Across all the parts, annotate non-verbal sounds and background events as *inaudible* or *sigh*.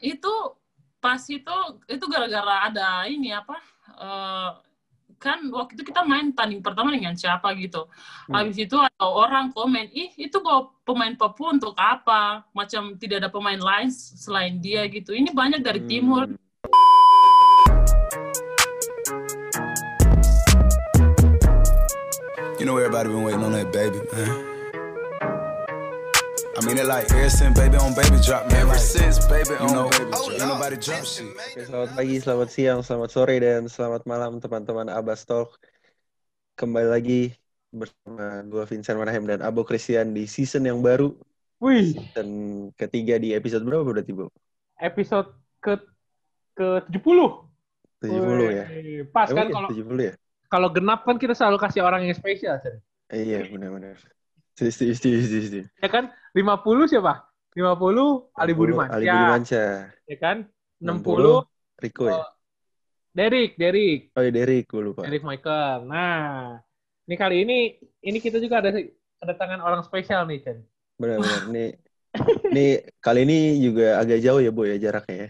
itu pas itu itu gara-gara ada ini apa uh, kan waktu itu kita main tanding pertama dengan siapa gitu. Hmm. Habis itu ada orang komen, ih itu bawa pemain Papua untuk apa? Macam tidak ada pemain lain selain dia gitu. Ini banyak dari hmm. timur. You know everybody been waiting on that baby, man. I mean it like ever since baby on baby drop man. Ever like, since baby on know, baby drop. Ain't nobody drop shit. Oke, selamat pagi, selamat siang, selamat sore dan selamat malam teman-teman Abbas Talk. Kembali lagi bersama gue Vincent Manahem dan Abo Christian di season yang baru. Wih. Dan ketiga di episode berapa berarti, Bu? Episode ke ke 70. 70 Wih. ya. Pas Emang kan ya, kalau 70 ya? Kalau genap kan kita selalu kasih orang yang spesial, Cen. Iya, benar-benar. Setuju, setuju, setuju. Ya kan? 50 siapa? 50 Ali Budiman. Ali Budimansyah. Ya kan? 60, 60 Riko ya? Oh, Derek, Derek. Oh iya Derek, gue lupa. Derek Michael. Nah, ini kali ini ini kita juga ada kedatangan orang spesial nih, Chen. Benar-benar. nih ini kali ini juga agak jauh ya, Bu ya jaraknya ya.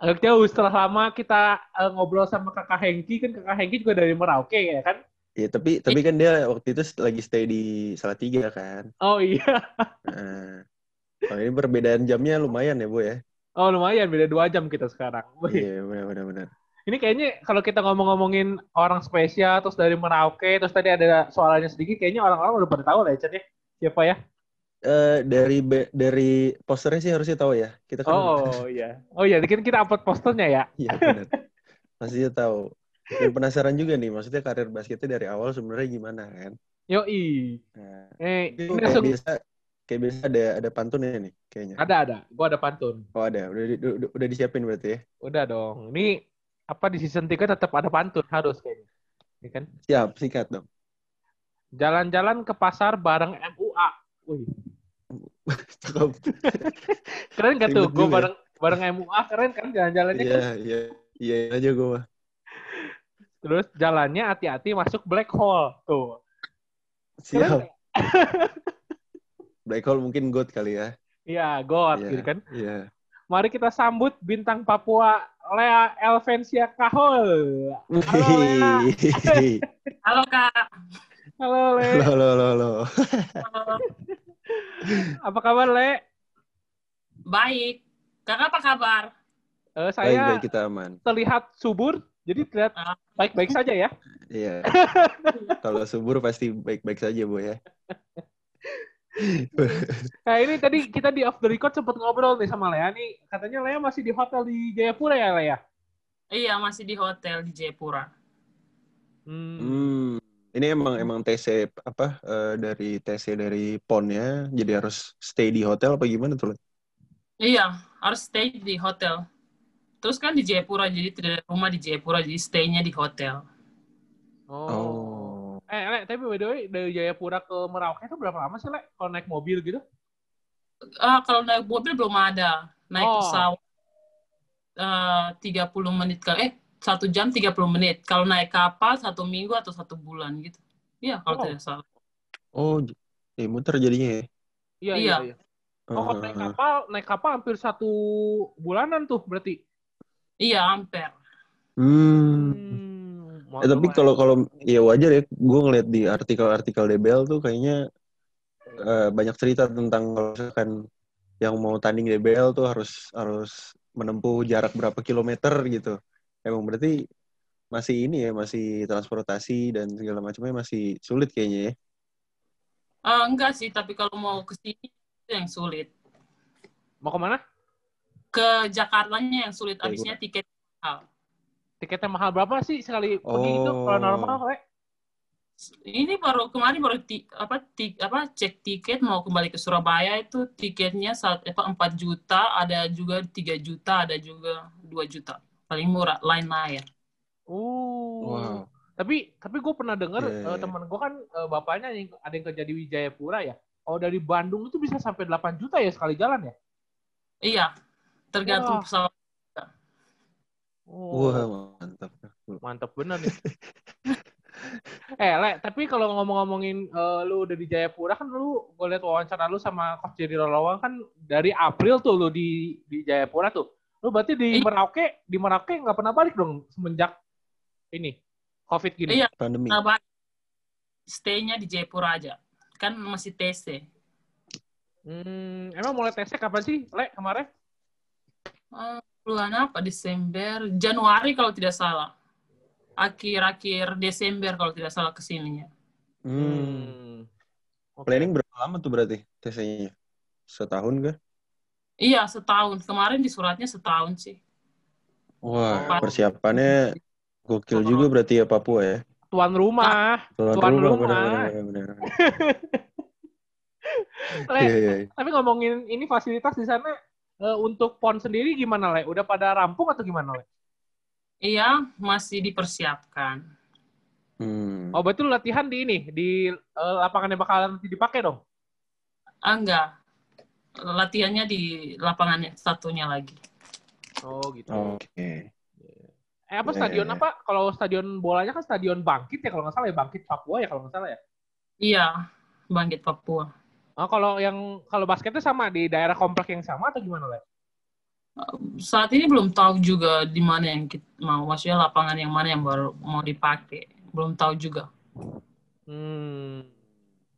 Agak jauh setelah lama kita uh, ngobrol sama Kakak Hengki kan Kakak Hengki juga dari Merauke ya kan? Iya, tapi tapi kan dia waktu itu lagi stay di Salatiga kan. Oh iya. Nah, oh, ini perbedaan jamnya lumayan ya, Bu ya. Oh, lumayan beda dua jam kita sekarang. *laughs* Iya, benar benar benar. Ini kayaknya kalau kita ngomong-ngomongin orang spesial terus dari Merauke terus tadi ada soalnya sedikit kayaknya orang-orang udah pada tahu lah ya, ya. Siapa ya? Uh, dari dari posternya sih harusnya tahu ya. Kita kan Oh iya. Oh iya, kan kita upload posternya ya. Iya benar. *laughs* Pastinya tahu. Dan penasaran juga nih, maksudnya karir basketnya dari awal sebenarnya gimana kan? Yo i. Nah, eh, kayak langsung... biasa, kayak biasa ada ada pantunnya nih kayaknya. Ada ada, gua ada pantun. Oh ada, udah udah, udah disiapin berarti ya? Udah dong. Ini apa di season 3 tetap ada pantun harus kayaknya. Ya kan? Siap, sikat dong. Jalan-jalan ke pasar bareng MUA. Wih. *laughs* Cukup. *laughs* keren gak tuh? Gue bareng bareng MUA keren kan jalan-jalannya? Iya, iya. Iya aja gue mah. Terus jalannya hati-hati masuk black hole. Tuh. Siap. *laughs* black hole mungkin God kali ya. Iya, God yeah, gitu kan. Iya. Yeah. Mari kita sambut bintang Papua Lea Elvensia Kahol. Halo, Lea. *laughs* halo Kak. Halo, Le. Halo, halo, halo. halo. *laughs* apa kabar, Le? Baik. Kakak apa kabar? Uh, saya baik, baik, kita aman. terlihat subur, jadi terlihat baik-baik saja ya. Iya. Kalau subur pasti baik-baik saja, Bu ya. nah ini tadi kita di off the record sempat ngobrol nih sama Lea nih. Katanya Lea masih di hotel di Jayapura ya, Lea? Iya, masih di hotel di Jayapura. Hmm. hmm. Ini emang emang TC apa uh, dari TC dari ponnya jadi harus stay di hotel apa gimana tuh? Iya, harus stay di hotel. Terus kan di Jayapura, jadi tidak ada rumah di Jayapura, jadi stay-nya di hotel. Oh. oh. Eh, Le, tapi by the way, dari Jayapura ke Merauke itu berapa lama sih, Le? Kalau naik mobil gitu? Uh, kalau naik mobil belum ada. Naik oh. pesawat uh, 30 menit kali. Eh, satu jam 30 menit. Kalau naik kapal, satu minggu atau satu bulan gitu. Iya, kalau oh. tidak salah. Oh, eh, muter jadinya ya? Iya, iya. iya. iya. Oh, kalau naik kapal, naik kapal hampir satu bulanan tuh berarti. Iya, Ampere. Hmm. hmm eh, tapi kalau kalau ya wajar ya, gue ngeliat di artikel-artikel DBL tuh kayaknya uh, banyak cerita tentang kalau misalkan yang mau tanding DBL tuh harus harus menempuh jarak berapa kilometer gitu. Emang berarti masih ini ya, masih transportasi dan segala macamnya masih sulit kayaknya ya. Uh, enggak sih, tapi kalau mau ke sini itu yang sulit. Mau ke mana? Ke Jakartanya yang sulit abisnya tiket mahal. Tiketnya mahal berapa sih sekali oh. pergi itu kalau normal, kayak? Ini baru kemarin baru ti, apa ti, apa cek tiket mau kembali ke Surabaya itu tiketnya saat apa 4 juta, ada juga 3 juta, ada juga 2 juta. Paling murah lain Air. Oh. Wow. Tapi tapi gue pernah dengar yeah. uh, teman gue kan uh, bapaknya yang ada yang kerja di Wijayapura ya. Kalau dari Bandung itu bisa sampai 8 juta ya sekali jalan ya? Iya, tergantung Wah. pesawat. Oh. Wah, mantap. Mantap benar nih. *laughs* eh, Le, tapi kalau ngomong-ngomongin uh, lu udah di Jayapura kan lu gue lihat wawancara lu sama Coach Jerry Rolawang kan dari April tuh lu di di Jayapura tuh. Lu berarti di eh. Merauke, di Merauke nggak pernah balik dong semenjak ini COVID gini. Iya. Pandemi. Stay-nya di Jayapura aja. Kan masih TC. Hmm, emang mulai TC kapan sih, Le, kemarin? Uh, bulan apa? Desember, Januari kalau tidak salah. Akhir-akhir Desember kalau tidak salah ke sininya. Hmm. hmm. Okay. Planning berapa lama tuh berarti TC-nya? Setahun kah? Iya, setahun. Kemarin di suratnya setahun sih. Wah, persiapannya gokil juga berarti ya Papua ya. Tuan rumah. Tuan, Tuan rumah. rumah. Bener, bener, bener. *laughs* Le, yeah, yeah. Iya. tapi ngomongin ini fasilitas di sana untuk pon sendiri gimana Le? Udah pada rampung atau gimana Le? Iya, masih dipersiapkan. Hmm. Oh, betul latihan di ini di uh, lapangan yang bakalan nanti dipakai dong? Ah, enggak. Latihannya di lapangan satunya lagi. Oh, gitu. Oke. Okay. Eh apa yeah, stadion yeah. apa? Kalau stadion bolanya kan stadion Bangkit ya kalau nggak salah ya Bangkit Papua ya kalau nggak salah ya. Iya, Bangkit Papua. Oh, kalau yang kalau basketnya sama di daerah komplek yang sama atau gimana, Le? Saat ini belum tahu juga di mana yang kita mau, maksudnya lapangan yang mana yang baru mau dipakai. Belum tahu juga. Hmm.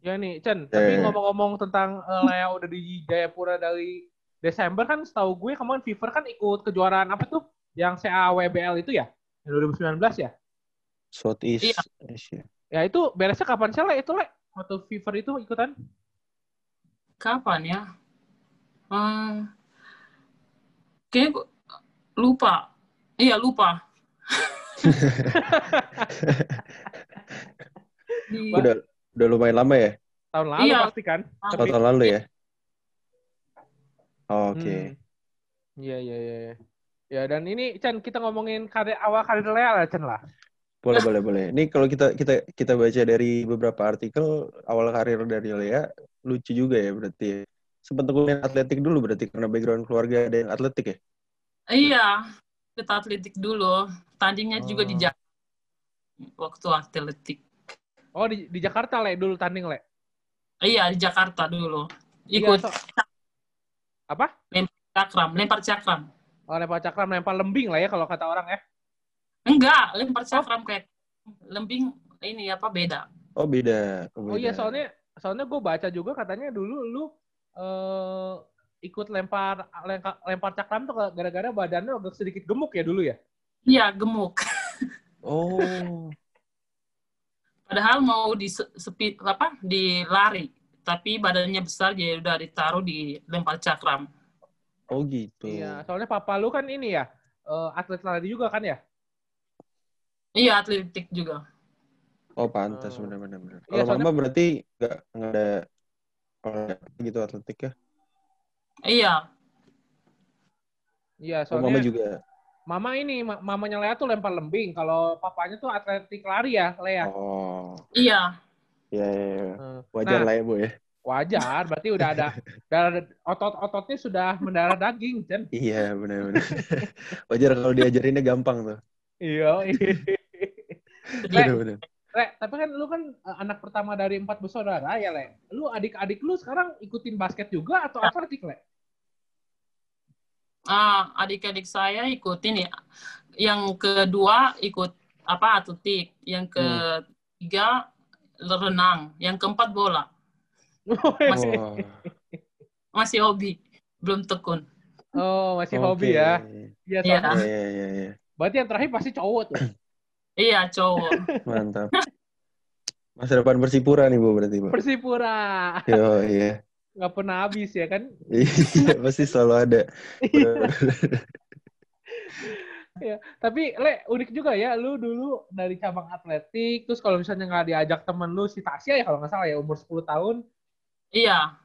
Ya nih, Chen, tapi ngomong-ngomong tentang uh, Lea udah di Jayapura dari Desember kan setahu gue kemarin Fever kan ikut kejuaraan apa tuh? Yang CAWBL itu ya? Yang 2019 ya? Southeast iya. Asia. Ya itu beresnya kapan sih, Le? Itu, Le? Waktu Fever itu ikutan? Kapan ya? Hmm, kayak lupa. Iya lupa. Di... *laughs* Udah udah lumayan lama ya? Tahun lalu iya. pasti kan? Oh, tahun lalu ya? Oh, Oke. Okay. Hmm. Iya iya iya. Ya dan ini Chan kita ngomongin karir awal karir Lea lah Chan lah. Boleh boleh boleh. Ini kalau kita kita kita baca dari beberapa artikel awal karir dari Lea lucu juga ya berarti. Sempat tekunin atletik dulu berarti karena background keluarga ada yang atletik ya? Iya, kita atletik dulu. Tandingnya oh. juga di oh. Jakarta. Waktu atletik. Oh, di, di Jakarta, Le, dulu tanding, Le? Iya, di Jakarta dulu. Iya, Ikut. Iya, so... Apa? Lempar cakram, lempar cakram. Oh, lempar cakram, lempar lembing lah ya kalau kata orang ya. Enggak, lempar cakram oh. kayak lembing ini apa beda. Oh, beda. Oh, beda. oh iya, soalnya soalnya gue baca juga katanya dulu lu uh, ikut lempar lempar, lempar cakram tuh gara-gara badannya agak sedikit gemuk ya dulu ya? Iya gemuk. Oh. *laughs* Padahal mau di sepi apa di lari, tapi badannya besar jadi udah ditaruh di lempar cakram. Oh gitu. Iya, soalnya papa lu kan ini ya uh, atlet lari juga kan ya? Iya atletik juga. Oh pantas hmm. benar-benar. Kalau ya, mama berarti nggak nggak ada gitu atletik ya? Iya. Iya soalnya. Oh, mama juga. Mama ini mamanya Lea tuh lempar lembing. Kalau papanya tuh atletik lari ya Lea. Oh. Iya. Iya. Ya, ya. Hmm. Wajar nah, lah ya bu ya. Wajar, berarti udah ada, udah otot-ototnya sudah mendarah daging, kan? Iya, benar-benar. Wajar kalau diajarinnya gampang tuh. Iya. Benar-benar. Le, tapi kan lu kan uh, anak pertama dari empat bersaudara ya, Le. Lu adik-adik lu sekarang ikutin basket juga atau atletik, Le? Ah, adik-adik saya ikutin ya. Yang kedua ikut apa atletik, yang hmm. ketiga hmm. renang, yang keempat bola. Masih, oh. *laughs* masih hobi, belum tekun. Oh, masih okay. hobi ya. Iya, iya. Iya, iya, iya. Berarti yang terakhir pasti cowok tuh. *clears throat* Iya, cowok. *laughs* Mantap. Masa depan Persipura nih, Bu, berarti, Bu. Persipura. Yo, iya. Gak pernah habis ya kan? iya, *laughs* pasti selalu ada. ya, tapi Le, unik juga ya, lu dulu dari cabang atletik, terus kalau misalnya nggak diajak temen lu si Tasya ya kalau nggak salah ya, umur 10 tahun. Iya.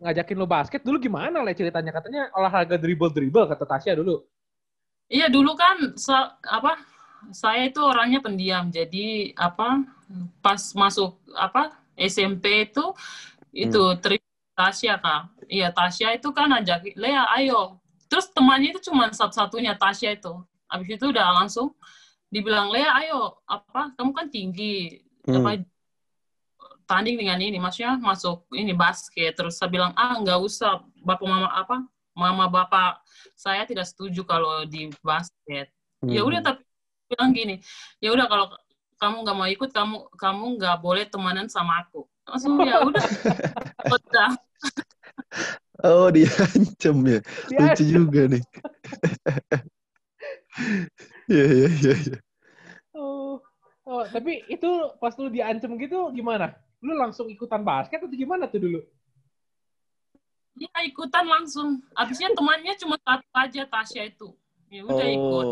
Ngajakin lu basket, dulu gimana Le ceritanya? Katanya olahraga dribble-dribble kata Tasya dulu. Iya, dulu kan apa saya itu orangnya pendiam jadi apa pas masuk apa SMP itu itu hmm. Tasya kak iya Tasya itu kan ajak Lea ayo terus temannya itu cuma satu-satunya Tasya itu habis itu udah langsung dibilang Lea ayo apa kamu kan tinggi hmm. apa tanding dengan ini maksudnya masuk ini basket terus saya bilang ah nggak usah bapak mama apa mama bapak saya tidak setuju kalau di basket. Ya hmm. Ya udah tapi bilang gini, ya udah kalau kamu nggak mau ikut, kamu kamu nggak boleh temenan sama aku. Langsung ya udah. *laughs* udah. Oh dia ancam ya. Lucu juga nih. *laughs* Iya iya iya. iya. Oh, oh tapi itu pas lu diancam gitu gimana? Lu langsung ikutan basket atau gimana tuh dulu? Ya ikutan langsung. Abisnya temannya cuma satu aja Tasya itu. Ya udah oh. ikut.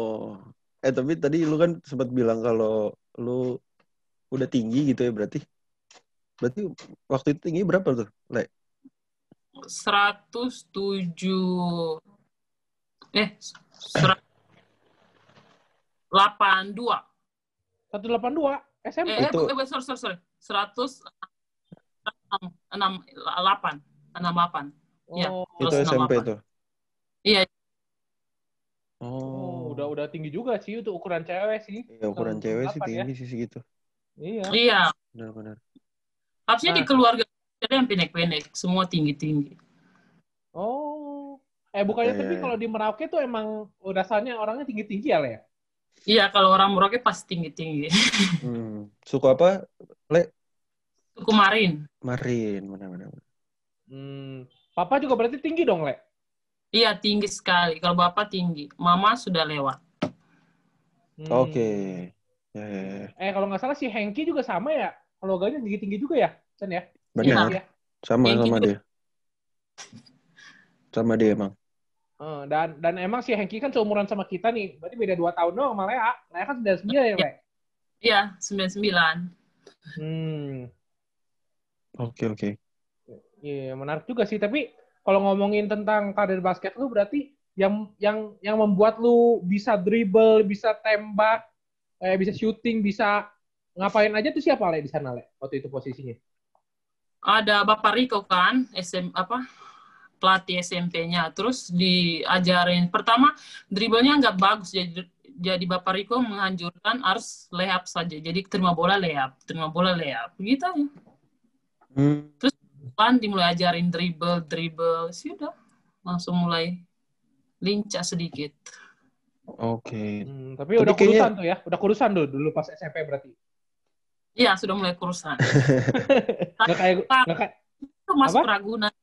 Eh tapi tadi lu kan sempat bilang kalau lu udah tinggi gitu ya berarti. Berarti waktu itu tinggi berapa tuh, Le? 107 eh 182 182 SMP eh, itu eh, sorry sorry sorry. 100 6 8 68 ya, itu SMP tuh? Iya. Oh. Udah udah tinggi juga sih untuk ukuran cewek sih iya ukuran cewek sih tinggi ya. sih segitu iya iya benar benar harusnya nah. di keluarga ada yang pendek-pendek, semua tinggi-tinggi. Oh, eh bukannya eh. tapi kalau di Merauke tuh emang dasarnya orangnya tinggi-tinggi ya, Le? Iya, kalau orang Merauke pasti tinggi-tinggi. *laughs* Hmm. Suku apa, Le? Suku Marin. Marin, benar-benar. Hmm. Papa juga berarti tinggi dong, Le? Iya, tinggi sekali. Kalau Bapak tinggi. Mama sudah lewat. Hmm. Oke. Okay. Ya, ya, ya. Eh, kalau nggak salah si Hengki juga sama ya? Kalau gaknya tinggi-tinggi juga ya, Chan ya? Benar. Ya. Sama Hengki sama dia. Sama dia emang. Uh, dan dan emang si Hengki kan seumuran sama kita nih. Berarti beda dua tahun doang sama Lea. Lea kan 99 ya, Le? Iya, 99. Hmm. Oke, okay, oke. Okay. Iya, yeah, menarik juga sih. Tapi kalau ngomongin tentang karir basket lu berarti yang yang yang membuat lu bisa dribble, bisa tembak, eh, bisa shooting, bisa ngapain aja tuh siapa Le di sana Le waktu itu posisinya? ada Bapak Riko kan, SM apa pelatih SMP-nya. Terus diajarin pertama dribblenya nggak bagus jadi jadi Bapak Riko menganjurkan harus layup saja. Jadi terima bola layup, terima bola layup. Begitu aja. Hmm. Terus kan dimulai ajarin dribble, dribble, sih udah langsung mulai lincah sedikit. Oke. Okay. Hmm, tapi, tapi udah kayaknya... kurusan tuh ya, udah kurusan dulu dulu pas SMP berarti. Iya, sudah mulai kurusan. *laughs* nggak kayak, nggak kayak, itu masuk apa? Ragunan.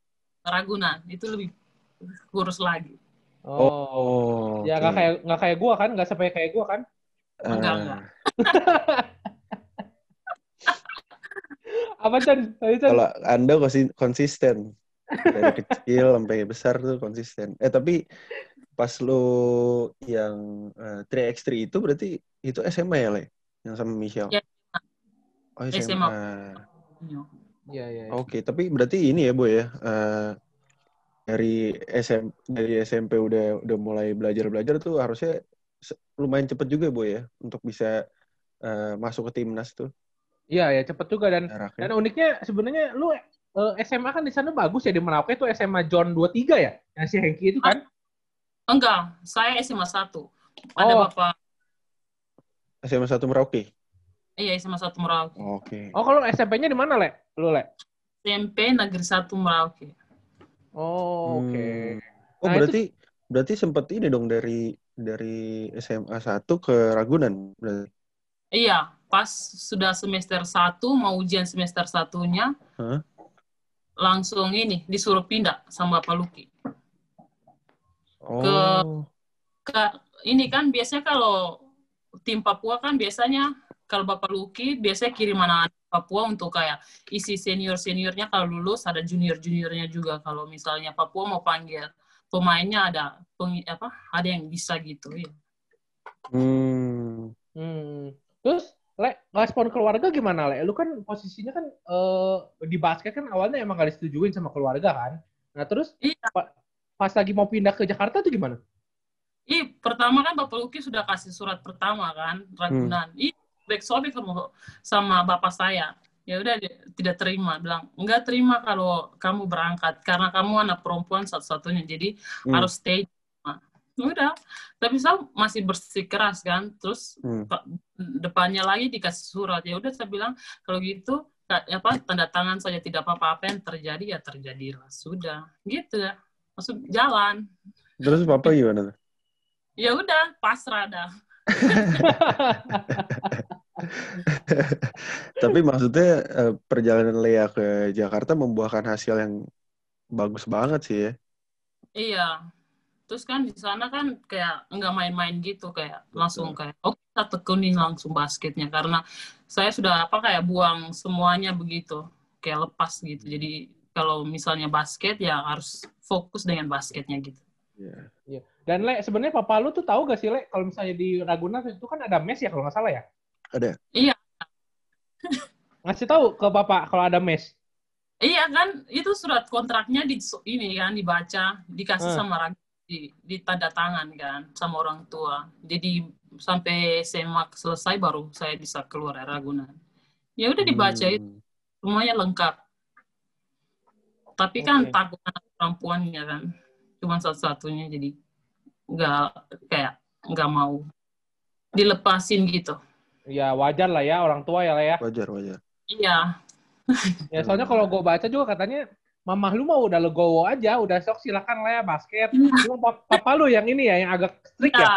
Ragunan, itu lebih kurus lagi. Oh, oh ya nggak okay. kayak nggak kayak gua kan, nggak sampai kayak gua kan? Enggak, uh. enggak. *laughs* apa Chan? Kalau anda konsisten dari kecil sampai besar tuh konsisten. Eh tapi pas lo yang uh, 3x3 itu berarti itu SMA ya, Le? Yang sama Michelle? Ya, Oh, SMA. SMA. Iya, iya. Ya. Oke, tapi berarti ini ya, Bu ya. Uh, dari SM dari SMP udah udah mulai belajar-belajar tuh harusnya lumayan cepet juga, Bu ya, untuk bisa uh, masuk ke timnas tuh. Iya, ya cepet juga dan Jaraknya. dan uniknya sebenarnya lu uh, eh, SMA kan di sana bagus ya di Merauke itu SMA John 23 ya? Yang si Hengki itu kan? Enggak, saya SMA 1. Ada oh. Bapak SMA 1 Merauke. Iya, SMA satu Merauke. Oke. Okay. Oh, kalau SMP-nya di mana, Le? Lu, Le? SMP Negeri Satu Merauke. Oh, oke. Okay. Hmm. Oh, nah, berarti itu... berarti sempat ini dong dari dari SMA satu ke Ragunan berarti. Iya, pas sudah semester satu mau ujian semester satunya. Huh? Langsung ini disuruh pindah sama Pak Luki. Oh. Ke ke ini kan biasanya kalau tim Papua kan biasanya kalau Bapak Luki biasanya kirim anak Papua untuk kayak isi senior-seniornya kalau lulus ada junior-juniornya juga kalau misalnya Papua mau panggil pemainnya ada peng, apa ada yang bisa gitu ya. Hmm. hmm. Terus Le, respon keluarga gimana, Le? Lu kan posisinya kan uh, di basket kan awalnya emang gak disetujuin sama keluarga kan? Nah terus iya. pa pas lagi mau pindah ke Jakarta tuh gimana? Ih, pertama kan Bapak Luki sudah kasih surat pertama kan, Ragunan. Hmm. Ih, back sobek sama, sama bapak saya ya udah tidak terima bilang enggak terima kalau kamu berangkat karena kamu anak perempuan satu-satunya jadi hmm. harus stay udah tapi saya masih bersikeras kan terus hmm. depannya lagi dikasih surat ya udah saya bilang kalau gitu apa tanda tangan saja tidak apa-apa apa yang terjadi ya terjadilah sudah gitu ya masuk jalan. Terus papa gimana? Ya udah, pasrah dah. *laughs* Tapi maksudnya eh, perjalanan Lea ke Jakarta membuahkan hasil yang bagus banget sih ya. Iya. Terus kan di sana kan kayak nggak main-main gitu kayak langsung kayak oh kita tekunin langsung basketnya karena saya sudah apa kayak buang semuanya begitu kayak lepas gitu. Jadi kalau misalnya basket ya harus fokus dengan basketnya gitu. Iya. Yeah. Dan Le, sebenarnya papa lu tuh tahu gak sih Le, kalau misalnya di Ragunan itu kan ada mes ya kalau nggak salah ya? Ada. Iya. Ngasih tahu ke papa kalau ada mes. Iya kan, itu surat kontraknya di ini kan dibaca, dikasih hmm. sama di, di tanda tangan kan sama orang tua. Jadi sampai SMA selesai baru saya bisa keluar dari Ragunan. Ya udah dibaca hmm. itu semuanya lengkap. Tapi kan okay. takut anak perempuannya kan, cuma satu-satunya jadi nggak kayak nggak mau dilepasin gitu. Ya wajar lah ya orang tua ya lah ya. Wajar wajar. Iya. ya soalnya kalau gue baca juga katanya mamah lu mau udah legowo aja, udah sok silakan lah ya basket. Iya. Cuma papa lu yang ini ya yang agak strict ya. Iya,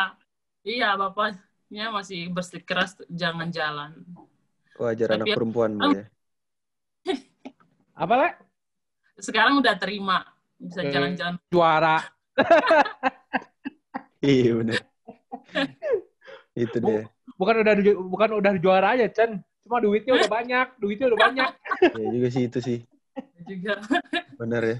iya bapaknya masih bersikeras jangan jalan. Wajar Tapi anak perempuan ya. *laughs* Apa lah? Sekarang udah terima bisa jalan-jalan. Juara. *laughs* iya benar. *laughs* Itu dia. Bukan udah bukan udah juara aja, Chen. Cuma duitnya udah banyak, duitnya udah banyak. ya juga sih itu sih. Juga. *laughs* Benar ya.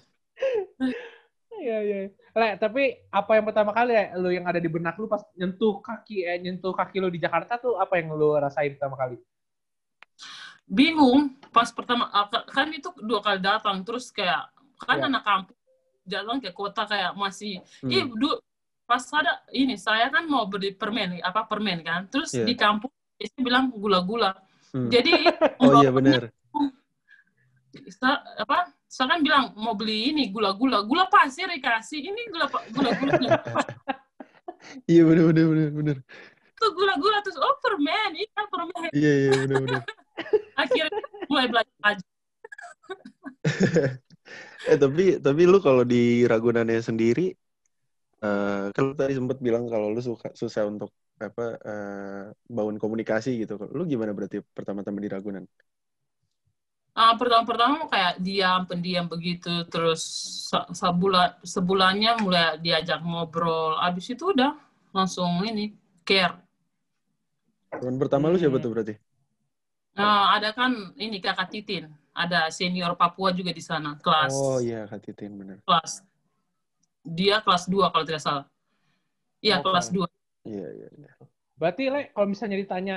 Iya, iya. Le, tapi apa yang pertama kali ya, lu yang ada di benak lu pas nyentuh kaki eh, nyentuh kaki lu di Jakarta tuh apa yang lu rasain pertama kali? Bingung. Pas pertama ah, kan itu dua kali datang terus kayak kan ya. anak kampung jalan ke kota kayak masih hmm. ih du, pas ada ini saya kan mau beli permen apa permen kan terus yeah. di kampung dia bilang gula-gula hmm. jadi *laughs* oh iya benar apa saya kan bilang mau beli ini gula-gula gula. Pasir dikasih ini gula gula gula. *laughs* Iya benar benar benar benar tuh gula-gula terus oh permen iya permen. Iya iya benar benar *laughs* akhirnya mulai belajar aja *laughs* eh tapi tapi lu kalau di Ragunannya sendiri Uh, kan lu tadi sempat bilang kalau lu suka susah untuk apa uh, bangun komunikasi gitu. Lu gimana berarti pertama-tama di Ragunan? Uh, pertama-pertama kayak diam, pendiam begitu, terus sebulan sebulannya mulai diajak ngobrol, abis itu udah langsung ini care. Teman pertama lu siapa tuh berarti? Uh, ada kan ini kakak Titin, ada senior Papua juga di sana kelas. Oh iya kak Titin benar. Kelas dia kelas 2 kalau tidak salah. Iya, okay. kelas 2. Iya, iya, iya. Berarti Le, kalau misalnya ditanya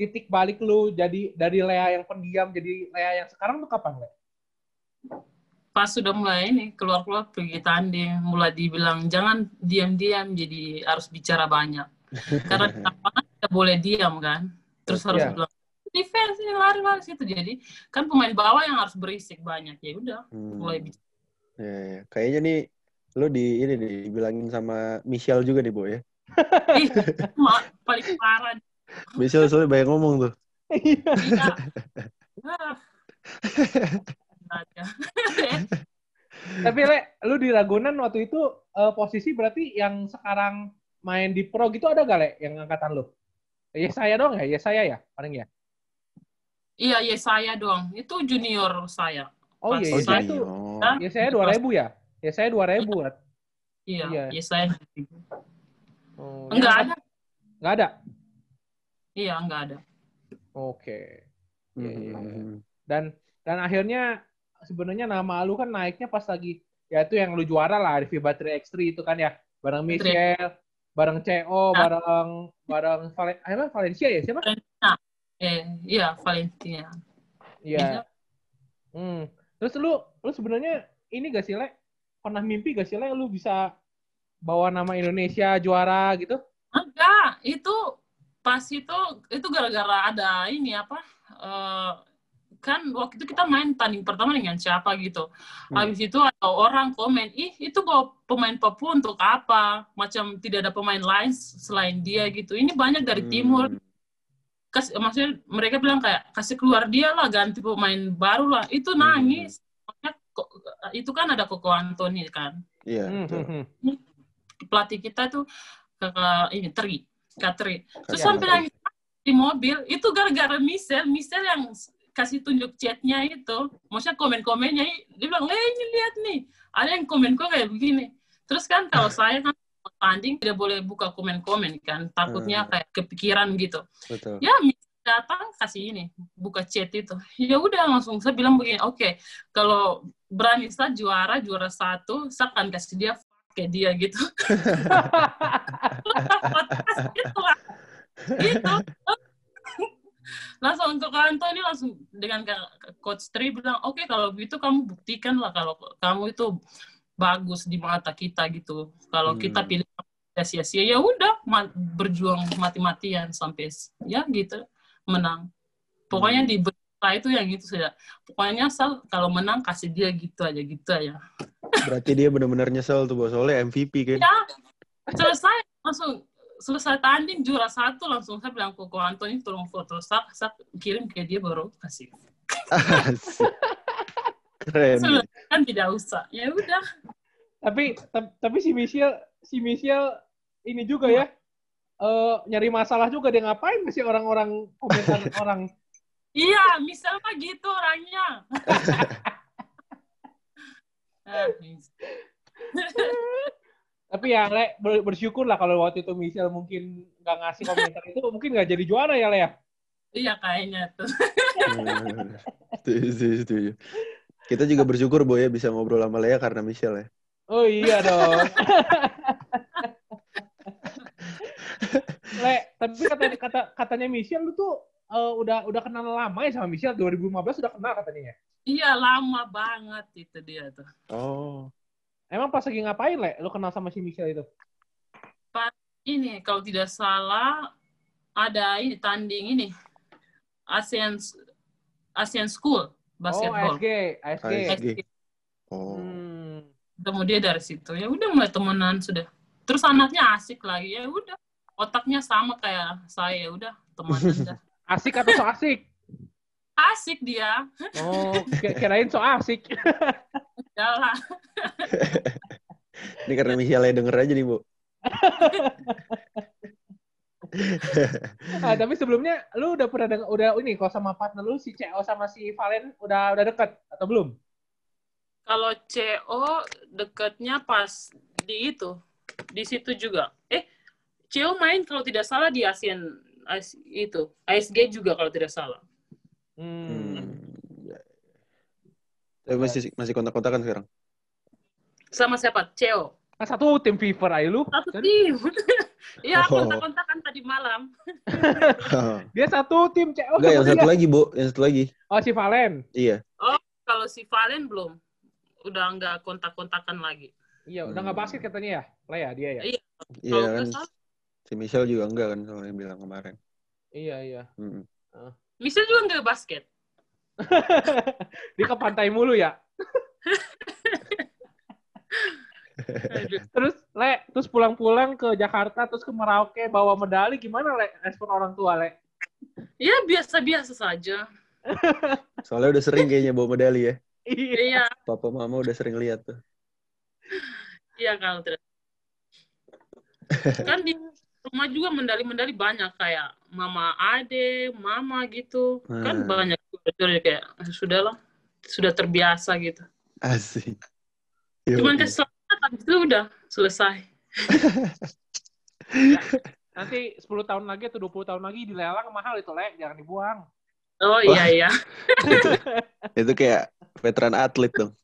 titik balik lu jadi dari Lea yang pendiam jadi Lea yang sekarang tuh kapan, Le? Pas sudah mulai ini keluar-keluar pergi tanding, mulai dibilang jangan diam-diam jadi harus bicara banyak. *laughs* Karena apa tidak boleh diam kan. Terus harus yeah. bilang defense ini lari-lari situ. Jadi kan pemain bawah yang harus berisik banyak. Ya udah, hmm. mulai bicara. Ya, ya. Kayaknya nih Lu di ini dibilangin sama Michelle juga nih, Bo ya? paling parah. Michelle soalnya banyak ngomong tuh. Iya. *laughs* Tapi Le, lu di Ragunan waktu itu uh, posisi berarti yang sekarang main di pro gitu ada gak Le yang angkatan lu? Ya saya dong ya, ya saya ya paling ya. Iya, ya saya dong. Itu junior saya. Oh iya, ya saya tuh. Ya saya 2000 ya? Ya saya dua ribu Iya, iya, ya saya. Oh, enggak ya. ada. Enggak ada. Iya, enggak ada. Oke. Okay. Ya, ya, ya. Dan dan akhirnya sebenarnya nama lu kan naiknya pas lagi ya itu yang lu juara lah di FIBA 3x3 itu kan ya bareng Michelle, bareng CO, nah. bareng bareng Valen, apa Valencia ya siapa? Valencia. Eh, iya Valencia. Iya. Hmm. Terus lu lu sebenarnya ini gak sih Le pernah mimpi gak sih Le lu bisa bawa nama Indonesia juara gitu? Enggak, itu pas itu itu gara-gara ada ini apa uh, kan waktu itu kita main tanding pertama dengan siapa gitu. Hmm. Habis itu ada orang komen, ih itu bawa pemain Papua untuk apa? Macam tidak ada pemain lain selain dia gitu. Ini banyak dari hmm. timur. Kas, maksudnya mereka bilang kayak kasih keluar dia lah ganti pemain baru lah. Itu hmm. nangis. Hmm itu kan ada Koko Antoni kan. Iya. Hmm, betul. hmm, hmm. Pelatih kita tuh kakak ini Tri, Kak Tri. Terus Iya, sampai nangis di mobil itu gara-gara Michelle, Michelle yang kasih tunjuk chatnya itu, maksudnya komen-komennya, dia bilang, eh ini lihat nih, ada yang komen kok kayak begini. Terus kan kalau *laughs* saya kan tanding tidak boleh buka komen-komen kan, takutnya Hmm. kayak kepikiran gitu. Betul. Ya Michelle datang kasih ini, buka chat itu. Ya udah langsung saya bilang begini, oke, kalau berani saya juara, juara satu, saya akan kasih dia kayak dia gitu. *laughs* gitu lah. Gitu. langsung ke kantor ini langsung dengan coach Tri bilang oke kalau begitu kamu buktikan lah kalau kamu itu bagus di mata kita gitu kalau Hmm. kita pilih sia-sia ya udah berjuang mati-matian sampai ya gitu menang pokoknya Hmm. di berita itu yang itu sudah pokoknya asal kalau menang kasih dia gitu aja gitu aja Berarti dia benar-benar nyesel tuh, Bos. Soalnya MVP kan. ya selesai langsung selesai tanding juara satu langsung saya bilang ke Ko Antoni tolong foto saya, saya kirim ke dia baru kasih. *laughs* Keren. Sudah, kan tidak usah ya udah tapi ta- tapi si Michelle si Michelle ini juga ya eh nyari masalah juga dia ngapain sih orang-orang komentar *laughs* orang iya misalnya gitu orangnya *laughs* Ah, tapi ya Le ber- bersyukur lah kalau waktu itu Michelle mungkin nggak ngasih komentar itu mungkin nggak jadi juara ya Le ya iya kayaknya tuh Hmm. setuju, setuju, setuju. Kita juga bersyukur, Boy, ya, bisa ngobrol sama Lea karena Michelle ya. oh iya dong *laughs* Le tapi kata, kata katanya Michelle lu tuh eh, udah udah kenal lama ya sama Michelle. 2015 udah kenal katanya. Ya iya lama banget itu dia tuh. Oh. emang pas lagi ngapain Le? Lu kenal sama si Michelle itu? Ini kalau tidak salah ada ini tanding ini. ASEAN ASEAN School oh basketball ASG ASG ASG. ASG. Oh. Hmm. ketemu dia dari situ. Ya udah mulai temenan sudah. Terus anaknya asik lagi. Ya udah otaknya sama kayak saya. Ya udah temenan *laughs* dah asik atau so asik? Asik dia. Oh ki- kirain so asik. Lah. Ini karena Michelle denger aja nih, Bu. Ah, tapi sebelumnya lu udah pernah denger, udah ini kalau sama partner lu si CO sama si Valen udah udah deket atau belum? kalau CO dekatnya pas di itu di situ juga. Eh CO main kalau tidak salah di ASEAN AS- itu ASG juga kalau tidak salah Hmm. Hmm. ya. Tapi masih masih kontak-kontakan sekarang. sama siapa CO Kan satu tim Fever aja lu. satu Kan tim *laughs* iya Oh. kontak-kontakan tadi malam *laughs* Dia satu tim CO. Enggak, yang satu lagi, Bu. Yang satu lagi. Oh si Valen. Iya. kalau si Valen belum udah nggak kontak-kontakan lagi Iya, udah nggak Hmm. basket katanya ya. Lah ya dia ya. Iya. Iya kan. Si Michelle juga enggak kan soalnya bilang kemarin. Iya, iya. Hmm. Michelle juga nggak basket *laughs* Dia ke pantai mulu ya. Terus Le, terus pulang-pulang ke Jakarta terus ke Merauke bawa medali gimana Le? Respon orang tua Le? ya biasa-biasa saja *laughs* Soalnya udah sering kayaknya bawa medali ya. Iya. iya Papa mama udah sering lihat tuh. iya kalau tidak kan di rumah juga medali-medali banyak kayak mama ade mama gitu kan Hmm. banyak Jadi kayak sudahlah sudah terbiasa gitu Asik. cuman Yoi. kesempatan itu udah selesai *laughs* Nanti 10 tahun lagi atau 20 tahun lagi dilelang mahal itu Le, jangan dibuang. oh iya iya *laughs* Itu kayak veteran atlet dong. *laughs*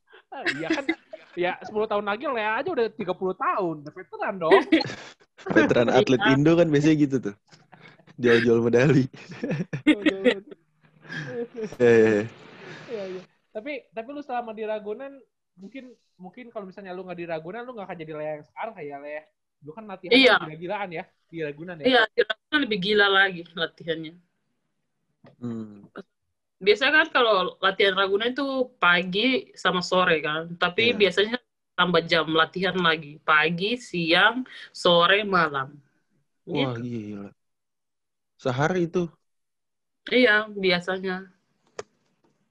Iya kan ya 10 tahun lagi Le aja udah 30 tahun, udah veteran dong. *laughs* Veteran atlet Iya. Indo kan biasanya gitu tuh. Jual-jual medali. Ya, ya, ya. Iya, iya. Tapi tapi lu selama di Ragunan mungkin mungkin kalau misalnya lu nggak di Ragunan lu nggak akan jadi Le yang sekarang kayak Le. Lu kan latihan Iya. gila-gilaan ya di Ragunan ya. iya kira-kira lebih gila lagi latihannya Hmm. Biasanya kan kalau latihan Ragunan itu pagi sama sore kan tapi Iya. biasanya tambah jam latihan lagi pagi siang sore malam Wah, Gitu. gila. Sehari itu. iya biasanya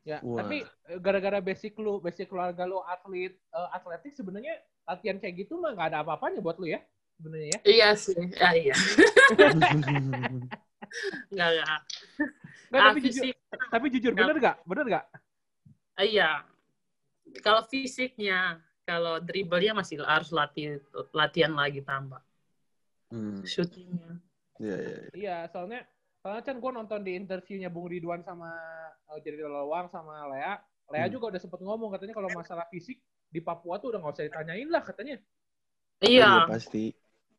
Ya, Wah. tapi eh, gara-gara basic lu, basic keluarga lu atlet uh, atletik sebenarnya latihan kayak gitu mah nggak ada apa-apanya buat lu ya sebenarnya ya. Iya sih, ya iya. *laughs* Enggak, Nah, tapi, jujur, tapi jujur, bener gak? Bener gak? Iya. Kalau fisiknya, kalau dribblenya masih harus latihan, latihan lagi tambah. Hmm. Shootingnya. Iya, iya, iya. Iya, soalnya soalnya kan gue nonton di interviewnya Bung Ridwan sama uh, Jadi Lawang sama Lea. Lea hmm. juga udah sempet ngomong katanya kalau masalah fisik di Papua tuh udah gak usah ditanyain lah katanya. Iya. iya pasti.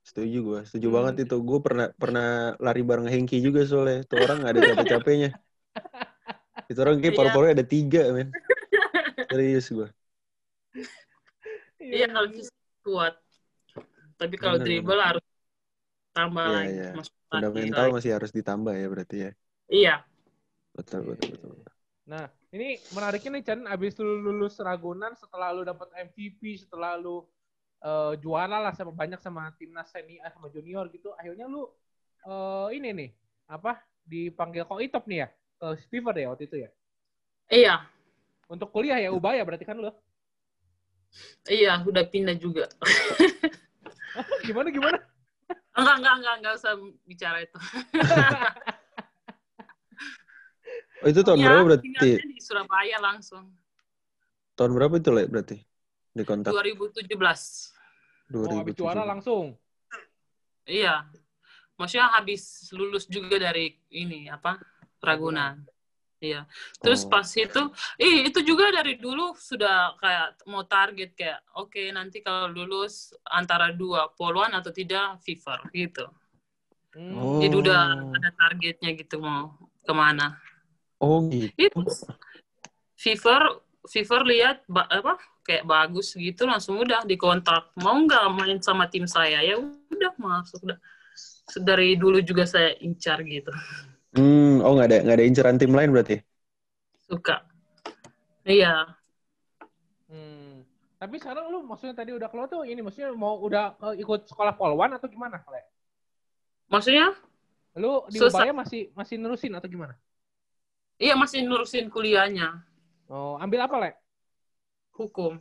Setuju gue, setuju hmm. banget itu. Gue pernah pernah lari bareng Hengki juga soalnya. Tuh orang gak ada capek-capeknya. itu orang kayak iya. paru-parunya ada tiga, men. Serius gue. Iya, kalau fisik kuat. Tapi kalau dribble harus tambah iya, lagi. Iya. Fundamental lagi. masih harus ditambah ya berarti ya. Iya. Betul, betul, betul. Nah, ini menariknya nih Chan, abis lu lulus Ragunan, setelah lu dapat MVP, setelah lu uh, juara lah sama banyak sama timnas senior eh, sama junior gitu. Akhirnya lu uh, ini nih apa dipanggil kok itop nih ya ke Fever ya waktu itu ya? Iya. Untuk kuliah ya Ubaya berarti kan lu? Iya udah pindah juga. *laughs* Gimana gimana? Enggak enggak enggak enggak usah bicara itu. *laughs* Oh itu tahun ya, berapa berarti? di Surabaya langsung. Tahun berapa itu lah berarti di kontak? 2017. 2017. Oh, habis juara langsung? Iya. Maksudnya habis lulus juga dari ini, apa, Ragunan. Iya. Terus oh. pas itu, ih itu juga dari dulu sudah kayak mau target kayak, oke okay, nanti kalau lulus antara dua poluan atau tidak fever gitu. Oh. Jadi udah ada targetnya gitu mau ke mana. Oh gitu. Itu. Fever Fever lihat apa kayak bagus gitu langsung udah dikontak. Mau nggak main sama tim saya? Ya udah masuk udah. Dari dulu juga saya incar gitu. Hmm oh nggak ada nggak ada incaran tim lain berarti? Suka. Iya. Hmm. Tapi sekarang lu maksudnya tadi udah keluar tuh ini maksudnya mau udah uh, ikut sekolah polwan atau gimana Le? maksudnya? Lu di Ubaya masih masih nerusin atau gimana? Iya masih nerusin kuliahnya. Oh, ambil apa, Le? Hukum.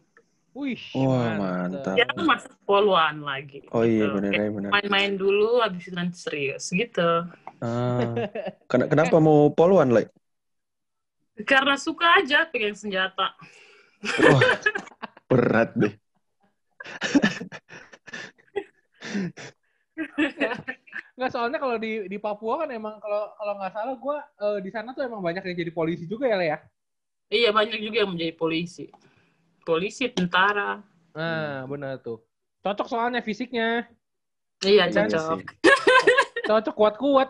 Wih, Wah, mantap. Ya, masuk poluan lagi. Oh iya, gitu. benar, ya, benar. Main-main dulu, habis itu nanti serius, gitu. Ah. *laughs* Kenapa mau poluan, Le? Karena suka aja pengen senjata. Wah, *laughs* berat deh. Nggak soalnya kalau di di Papua kan emang kalau kalau nggak salah gue uh, di sana tuh emang banyak yang jadi polisi juga ya Le ya. Iya banyak juga yang menjadi polisi. Polisi, tentara. Nah, benar tuh. Cocok soalnya fisiknya. Iya, iya cocok. *laughs* cocok kuat-kuat.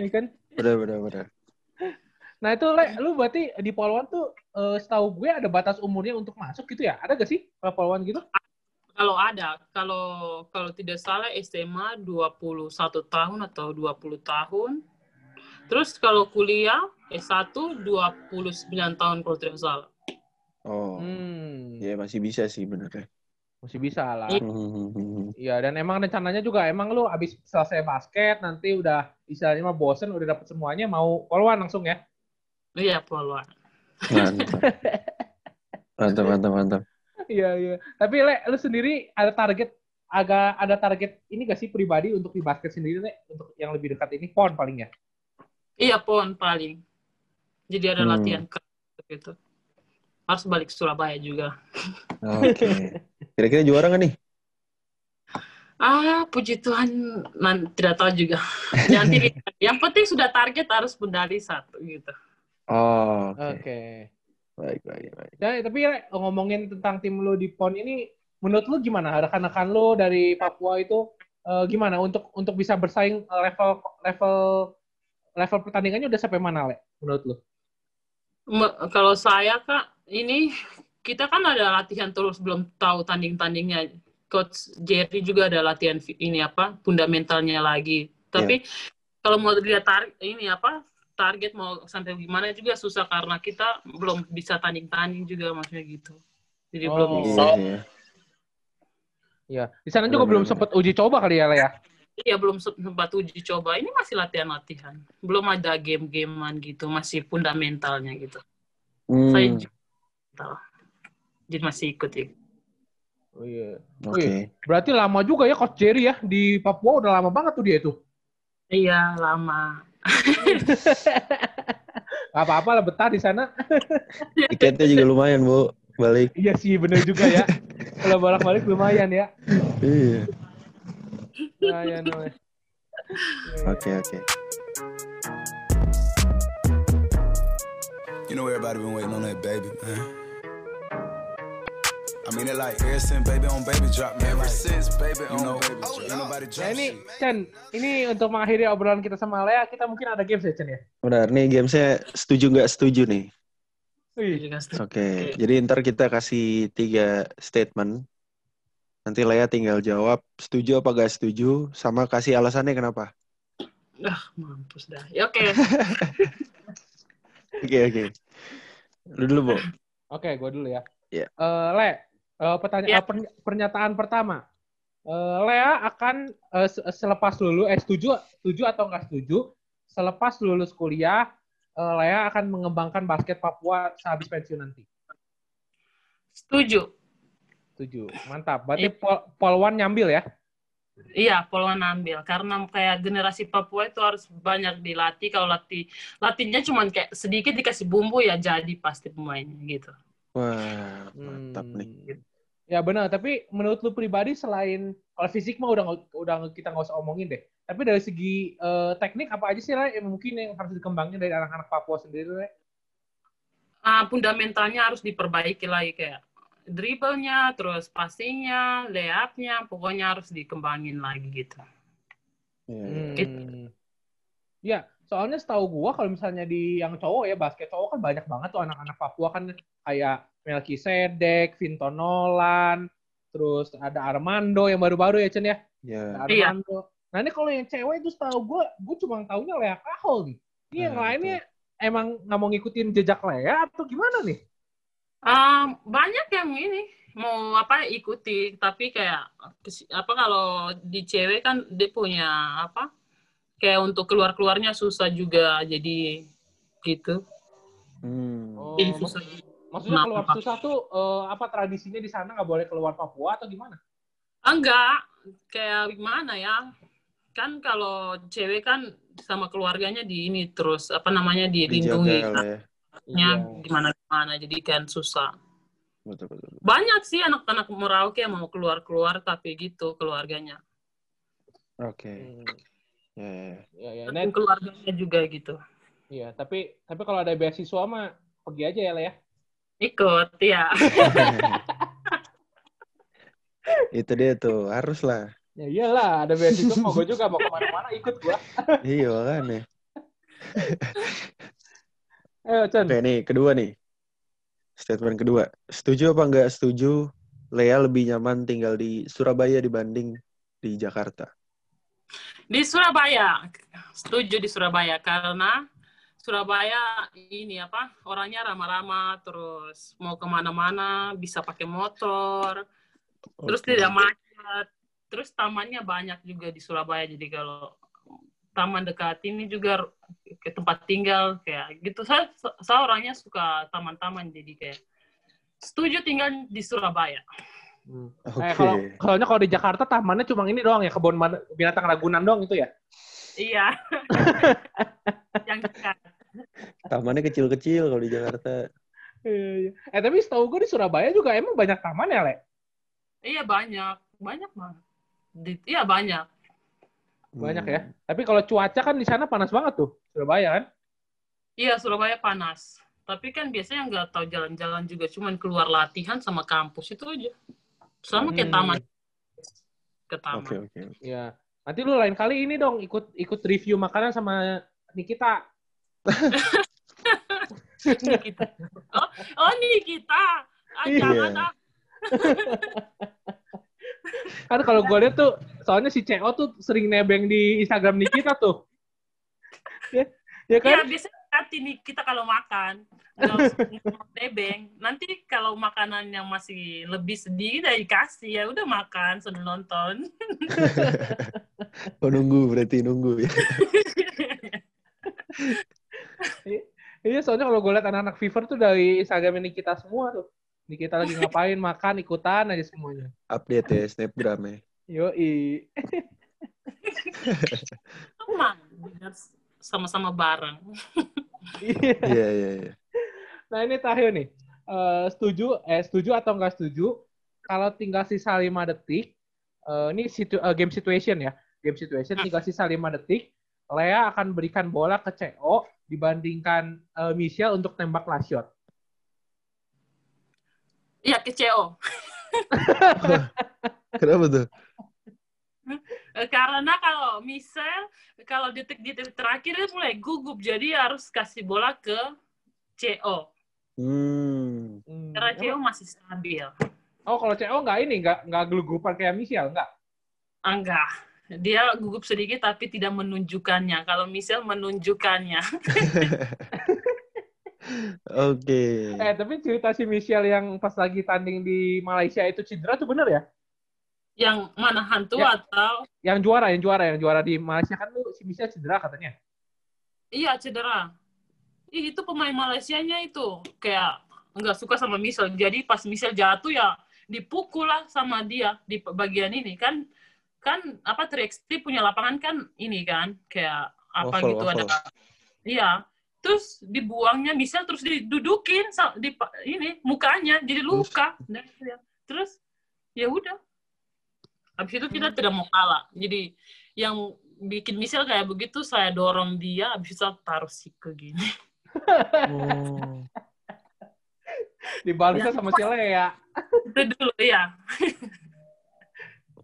Iya kan? Benar, benar, benar. Nah itu, Le, lu berarti di Polwan tuh uh, setahu gue ada batas umurnya untuk masuk gitu ya? Ada gak sih kalau Polwan gitu? Kalau ada, kalau kalau tidak salah SMA 21 tahun atau 20 tahun. Terus kalau kuliah S1 29 tahun kalau tidak salah. Oh. Hmm. Ya masih bisa sih benernya. Masih bisa lah. Iya, dan emang rencananya juga emang lu abis selesai basket nanti udah istilahnya mah bosen udah dapet semuanya mau poluan langsung ya? Iya, poluan. Mantap. mantap, mantap, mantap. Iya, iya. Tapi Le, lu sendiri ada target agak ada target ini gak sih pribadi untuk di basket sendiri Le? Untuk yang lebih dekat ini pon paling ya? Iya pon paling. Jadi ada hmm. latihan gitu. Harus balik ke Surabaya juga. Oke. Okay. Kira-kira juara nggak nih? Ah, puji Tuhan, man, tidak tahu juga. Nanti yang penting sudah target harus medali satu gitu. Oh, oke. Okay. Okay. Baik, baik, baik. Ya, tapi ya, ngomongin tentang tim lo di PON ini, menurut lo gimana? Rekan-rekan lo dari Papua itu uh, gimana untuk untuk bisa bersaing level level level pertandingannya udah sampai mana, Le, menurut lo? Kalau saya, Kak, ini kita kan ada latihan terus belum tahu tanding-tandingnya. Coach Jerry juga ada latihan ini apa fundamentalnya lagi. Tapi yeah. kalau mau lihat tar ini apa target mau sampai gimana juga susah karena kita belum bisa tanding-tanding juga maksudnya gitu. Jadi oh, belum bisa. Iya, iya. Di sana juga belum sempat uji coba kali ya, ya? Iya belum sempat uji coba. Ini masih latihan-latihan. Belum ada game-gamean gitu, masih fundamentalnya gitu. Hmm. Saya tahu. Jadi masih ikut ya. Oh iya. Oke. Okay. berarti lama juga ya Coach Jerry ya di Papua udah lama banget tuh dia itu. Iya, lama. *laughs* Gak apa-apa lah betah di sana. *laughs* Tiketnya juga lumayan, Bu. Balik. Iya sih, bener juga ya. Kalau bolak-balik lumayan ya. Iya. Lumayan, Oke, oke. You know everybody been waiting on that baby, man. I mean it like ever since baby on baby drop man. Ever since baby on you know, baby drop. Ain't nobody drop nah, ini Chen, ini untuk mengakhiri obrolan kita sama Lea, kita mungkin ada games ya Chen ya? Benar, nih gamesnya setuju nggak setuju nih. Oke, okay. jadi ntar kita kasih tiga statement. Nanti Lea tinggal jawab setuju apa gak setuju, sama kasih alasannya kenapa. Ah, mampus dah. Ya oke. *laughs* Oke, oke. Lu dulu, Bu. Oke, okay, gue dulu ya. Iya. Yeah. Uh, Le, Uh, pertanyaan ya. pernyataan pertama. Uh, Lea akan uh, selepas lulus eh setuju setuju atau enggak setuju selepas lulus kuliah uh, Lea akan mengembangkan basket Papua sehabis pensiun nanti. Setuju. Setuju. Mantap. Berarti ya. Pol Polwan nyambil ya? Iya, Polwan ambil karena kayak generasi Papua itu harus banyak dilatih. Kalau latih latihnya cuma kayak sedikit dikasih bumbu ya jadi pasti pemainnya gitu. Wah, mantap hmm. nih. Ya benar, tapi menurut lu pribadi selain kalau fisik mah udah udah kita nggak usah omongin deh. Tapi dari segi uh, teknik apa aja sih lah yang mungkin yang harus dikembangin dari anak-anak Papua sendiri lah? Uh, fundamentalnya harus diperbaiki lagi kayak dribblenya, terus passingnya, layupnya, pokoknya harus dikembangin lagi gitu. Hmm. Gitu. Ya, soalnya setahu gua kalau misalnya di yang cowok ya basket cowok kan banyak banget tuh anak-anak Papua kan kayak Melki Sedek, Vinton Nolan, terus ada Armando yang baru-baru ya Chen ya. Yeah. Armando. Iya. Nah ini kalau yang cewek itu setahu gua, gua cuma taunya Lea Kahol nih. Ini nah, yang lainnya itu. emang nggak mau ngikutin jejak Lea atau gimana nih? Um, banyak yang ini mau apa ikuti tapi kayak apa kalau di cewek kan dia punya apa kayak untuk keluar keluarnya susah juga jadi gitu. Hmm. oh, susah. maksudnya keluar susah tuh uh, apa tradisinya di sana? Nggak boleh keluar Papua atau gimana? Enggak. Kayak gimana ya? Kan kalau cewek kan sama keluarganya di ini terus apa namanya dilindungi. Ya. iya. gimana gimana jadi kan susah. Betul, betul, betul. banyak sih anak-anak Merauke yang mau keluar keluar tapi gitu keluarganya. Oke. Okay. Hmm. Ya, ya, ya. Dan keluarganya juga gitu. Iya, tapi tapi kalau ada beasiswa mah pergi aja ya, ya. Ikut, ya. *laughs* Itu dia tuh, harus lah. Ya iyalah, ada beasiswa mau gue juga mau ke mana-mana ikut gua. *laughs* iya kan ya. *laughs* Ayo, Chan. Oke, nih, kedua nih. Statement kedua. Setuju apa enggak setuju Lea lebih nyaman tinggal di Surabaya dibanding di Jakarta? Di Surabaya, setuju di Surabaya karena Surabaya ini apa orangnya ramah-ramah terus mau ke mana-mana bisa pakai motor okay. terus tidak macet terus tamannya banyak juga di Surabaya jadi kalau taman dekat ini juga ke tempat tinggal kayak gitu saya saya orangnya suka taman-taman jadi kayak setuju tinggal di Surabaya. Hmm. Okay. Eh, kalau kalau kalau di Jakarta tamannya cuma ini doang ya kebun binatang Ragunan doang itu ya? Iya. *laughs* Yang Tamannya kecil-kecil kalau di Jakarta. Iya, iya. Eh tapi setahu gue di Surabaya juga emang banyak taman ya, Le? Iya banyak, banyak banget. Di, iya banyak. Banyak ya. Tapi kalau cuaca kan di sana panas banget tuh, Surabaya kan? Iya, Surabaya panas. Tapi kan biasanya nggak tahu jalan-jalan juga, cuman keluar latihan sama kampus itu aja. Sama kayak hmm. taman. Ke taman. Oke, okay, oke. Okay. Ya. Nanti lu lain kali ini dong ikut ikut review makanan sama Nikita. *laughs* Nikita. Oh, oh Nikita. Ah, iya. jangan ah. *laughs* kan kalau gue lihat tuh, soalnya si CEO tuh sering nebeng di Instagram Nikita tuh. ya, ya kan? Iya, biasanya hati nih kita kalau makan tebeng nanti kalau makanan yang masih lebih sedih dari kasih ya udah makan sambil nonton oh nunggu berarti nunggu ya iya soalnya kalau gue liat anak-anak Fever tuh dari Instagram ini kita semua tuh. Ini kita lagi ngapain, *laughs* makan, ikutan aja semuanya. Update ya, snapgram ya. Yoi. Emang, *laughs* sama-sama bareng. Iya. Iya, iya, iya. Nah ini Tahyo nih, uh, setuju, eh setuju atau enggak setuju, kalau tinggal sisa 5 detik, uh, ini situ, uh, game situation ya, game situation tinggal sisa 5 detik, Lea akan berikan bola ke CO dibandingkan uh, Michelle untuk tembak last shot. Iya, ke CO. Kenapa tuh? Karena kalau misal kalau detik-detik terakhir dia mulai gugup, jadi harus kasih bola ke CO. Hmm. Karena CO masih stabil. Oh, kalau CO nggak ini, nggak nggak gelugupan kayak Michelle, nggak? Enggak. Dia gugup sedikit tapi tidak menunjukkannya. Kalau Michelle menunjukkannya. *laughs* Oke. Eh, tapi cerita si Michelle yang pas lagi tanding di Malaysia itu cedera tuh bener ya? Yang mana hantu Ya. atau Yang juara, yang juara, yang juara di Malaysia kan tuh si Michelle cedera katanya. iya cedera. Ih, itu pemain Malaysianya itu kayak nggak suka sama Michelle. Jadi pas Michelle jatuh ya dipukul lah sama dia di bagian ini kan kan apa 3x3 punya lapangan kan ini kan kayak apa Waffle, gitu waffle. ada iya terus dibuangnya Michelle terus didudukin di pa- ini mukanya jadi luka ya, terus ya udah habis itu kita tidak mau kalah jadi yang bikin Michelle kayak begitu saya dorong dia habis itu taruh siku gini Oh. Dibalasnya sama si Lea. itu dulu ya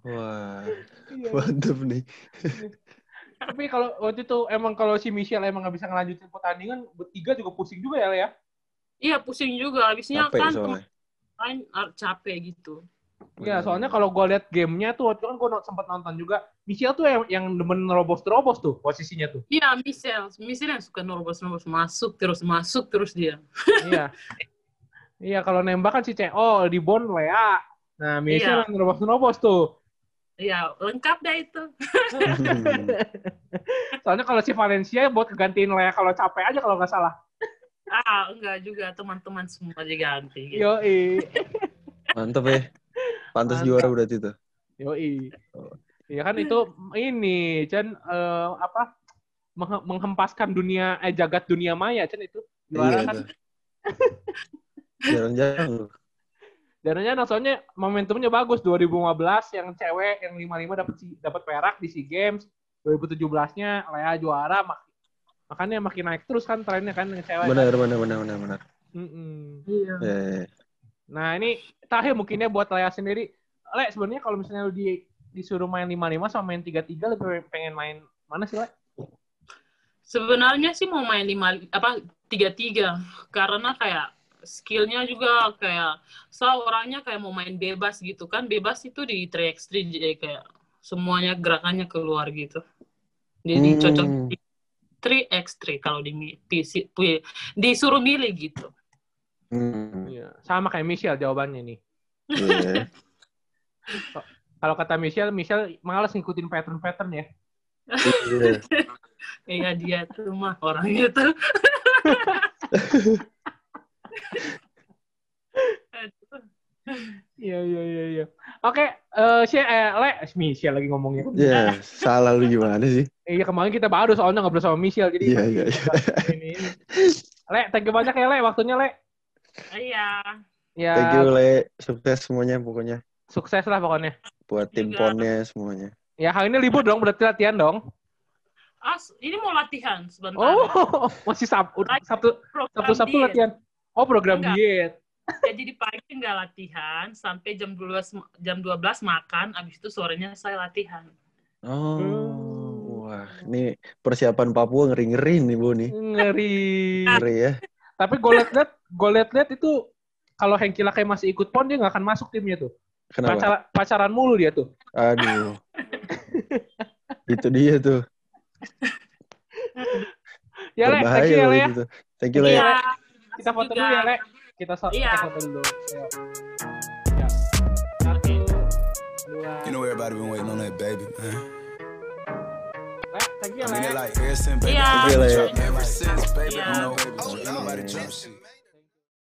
Wah, Iya. mantep nih. Tapi kalau waktu itu emang kalau si Michelle emang nggak bisa ngelanjutin pertandingan, bertiga juga pusing juga ya Lea. iya pusing juga habisnya Capek kan soalnya. capek gitu Iya, soalnya kalau gue liat gamenya tuh waktu itu kan gue sempat nonton juga. Michelle tuh yang, yang demen nerobos-nerobos tuh posisinya tuh. Iya, Michelle. Michelle yang suka nerobos-nerobos masuk terus masuk terus dia. *laughs* iya. Iya, kalau nembak kan si CO, di Bon Lea. Nah, Michelle Iya. yang nerobos-nerobos tuh. Iya, lengkap dah itu. *laughs* Soalnya kalau si Valencia buat gantiin Lea kalau capek aja kalau nggak salah. Ah, enggak juga teman-teman semua diganti. Gitu. Yoi. Mantep ya. Pantas Mantap. juara berarti tuh. Yoi. Iya kan itu ini Chan eh, apa menghe- menghempaskan dunia eh jagat dunia maya Chan itu juara Iya kan. Jarang-jarang loh. Dananya nah, soalnya momentumnya bagus 2015 yang cewek yang 55 dapat si- dapat perak di SEA Games 2017-nya Lea juara mak makanya makin naik terus kan trennya kan yang cewek. Benar, benar, benar, benar, benar. Mm-mm. Iya. Ya, ya, ya. Nah, ini terakhir mungkinnya buat Lea sendiri. Le, sebenarnya kalau misalnya lu di, disuruh main 55 sama main 33 lebih pengen main mana sih, Le? Sebenarnya sih mau main lima apa tiga tiga karena kayak skillnya juga kayak so orangnya kayak mau main bebas gitu kan bebas itu di 3x3 jadi kayak semuanya gerakannya keluar gitu jadi Hmm. cocok di 3x3 kalau di PC disuruh milih gitu Hmm. Iya, sama kayak Michelle jawabannya nih. Iya. *laughs* Kalau kata Michelle, Michelle malas ngikutin pattern-pattern ya. Iya. *laughs* Iya dia tuh mah orangnya tuh. *laughs* Iya, iya, iya, iya. Oke, eh si eh, Le, Michelle lagi ngomongnya. Ya, salah lu gimana sih? Iya, kemarin kita baru soalnya ngobrol sama Michelle, jadi Iya, iya, iya. Le, thank you banyak ya, Le, waktunya, Le. Iya. Ya, Thank you, Le. Sukses semuanya pokoknya. sukses lah pokoknya. Buat tim Juga. ponnya semuanya. Ya, hari ini libur dong, berarti latihan dong. As, ini mau latihan sebentar. Oh, *laughs* masih Sabtu, Sabtu, Program Sabtu, Sabtu latihan. Oh, program Enggak. diet. Jadi di pagi nggak latihan sampai jam 12 ma- jam 12 makan, abis itu sorenya saya latihan. Oh, Hmm. wah, ini persiapan Papua ngeri-ngeri nih, Bu nih. Ngeri. Ngeri ya. Tapi gue liat-liat, gue liat-liat itu kalau Hengki Lakai masih ikut pon dia nggak akan masuk timnya tuh. Kenapa? Pacar, pacaran mulu dia tuh. Aduh. *laughs* Itu dia tuh. Ya Le, thank you ya Berbahaya Le loh ya. itu. Thank you, Le. Iya. Iya. Kita foto dulu ya Le. Kita, so Iya. kita foto dulu. Ya. Satu, dua. You know everybody been waiting on that baby, man. thank you, Le. Iya. Iya.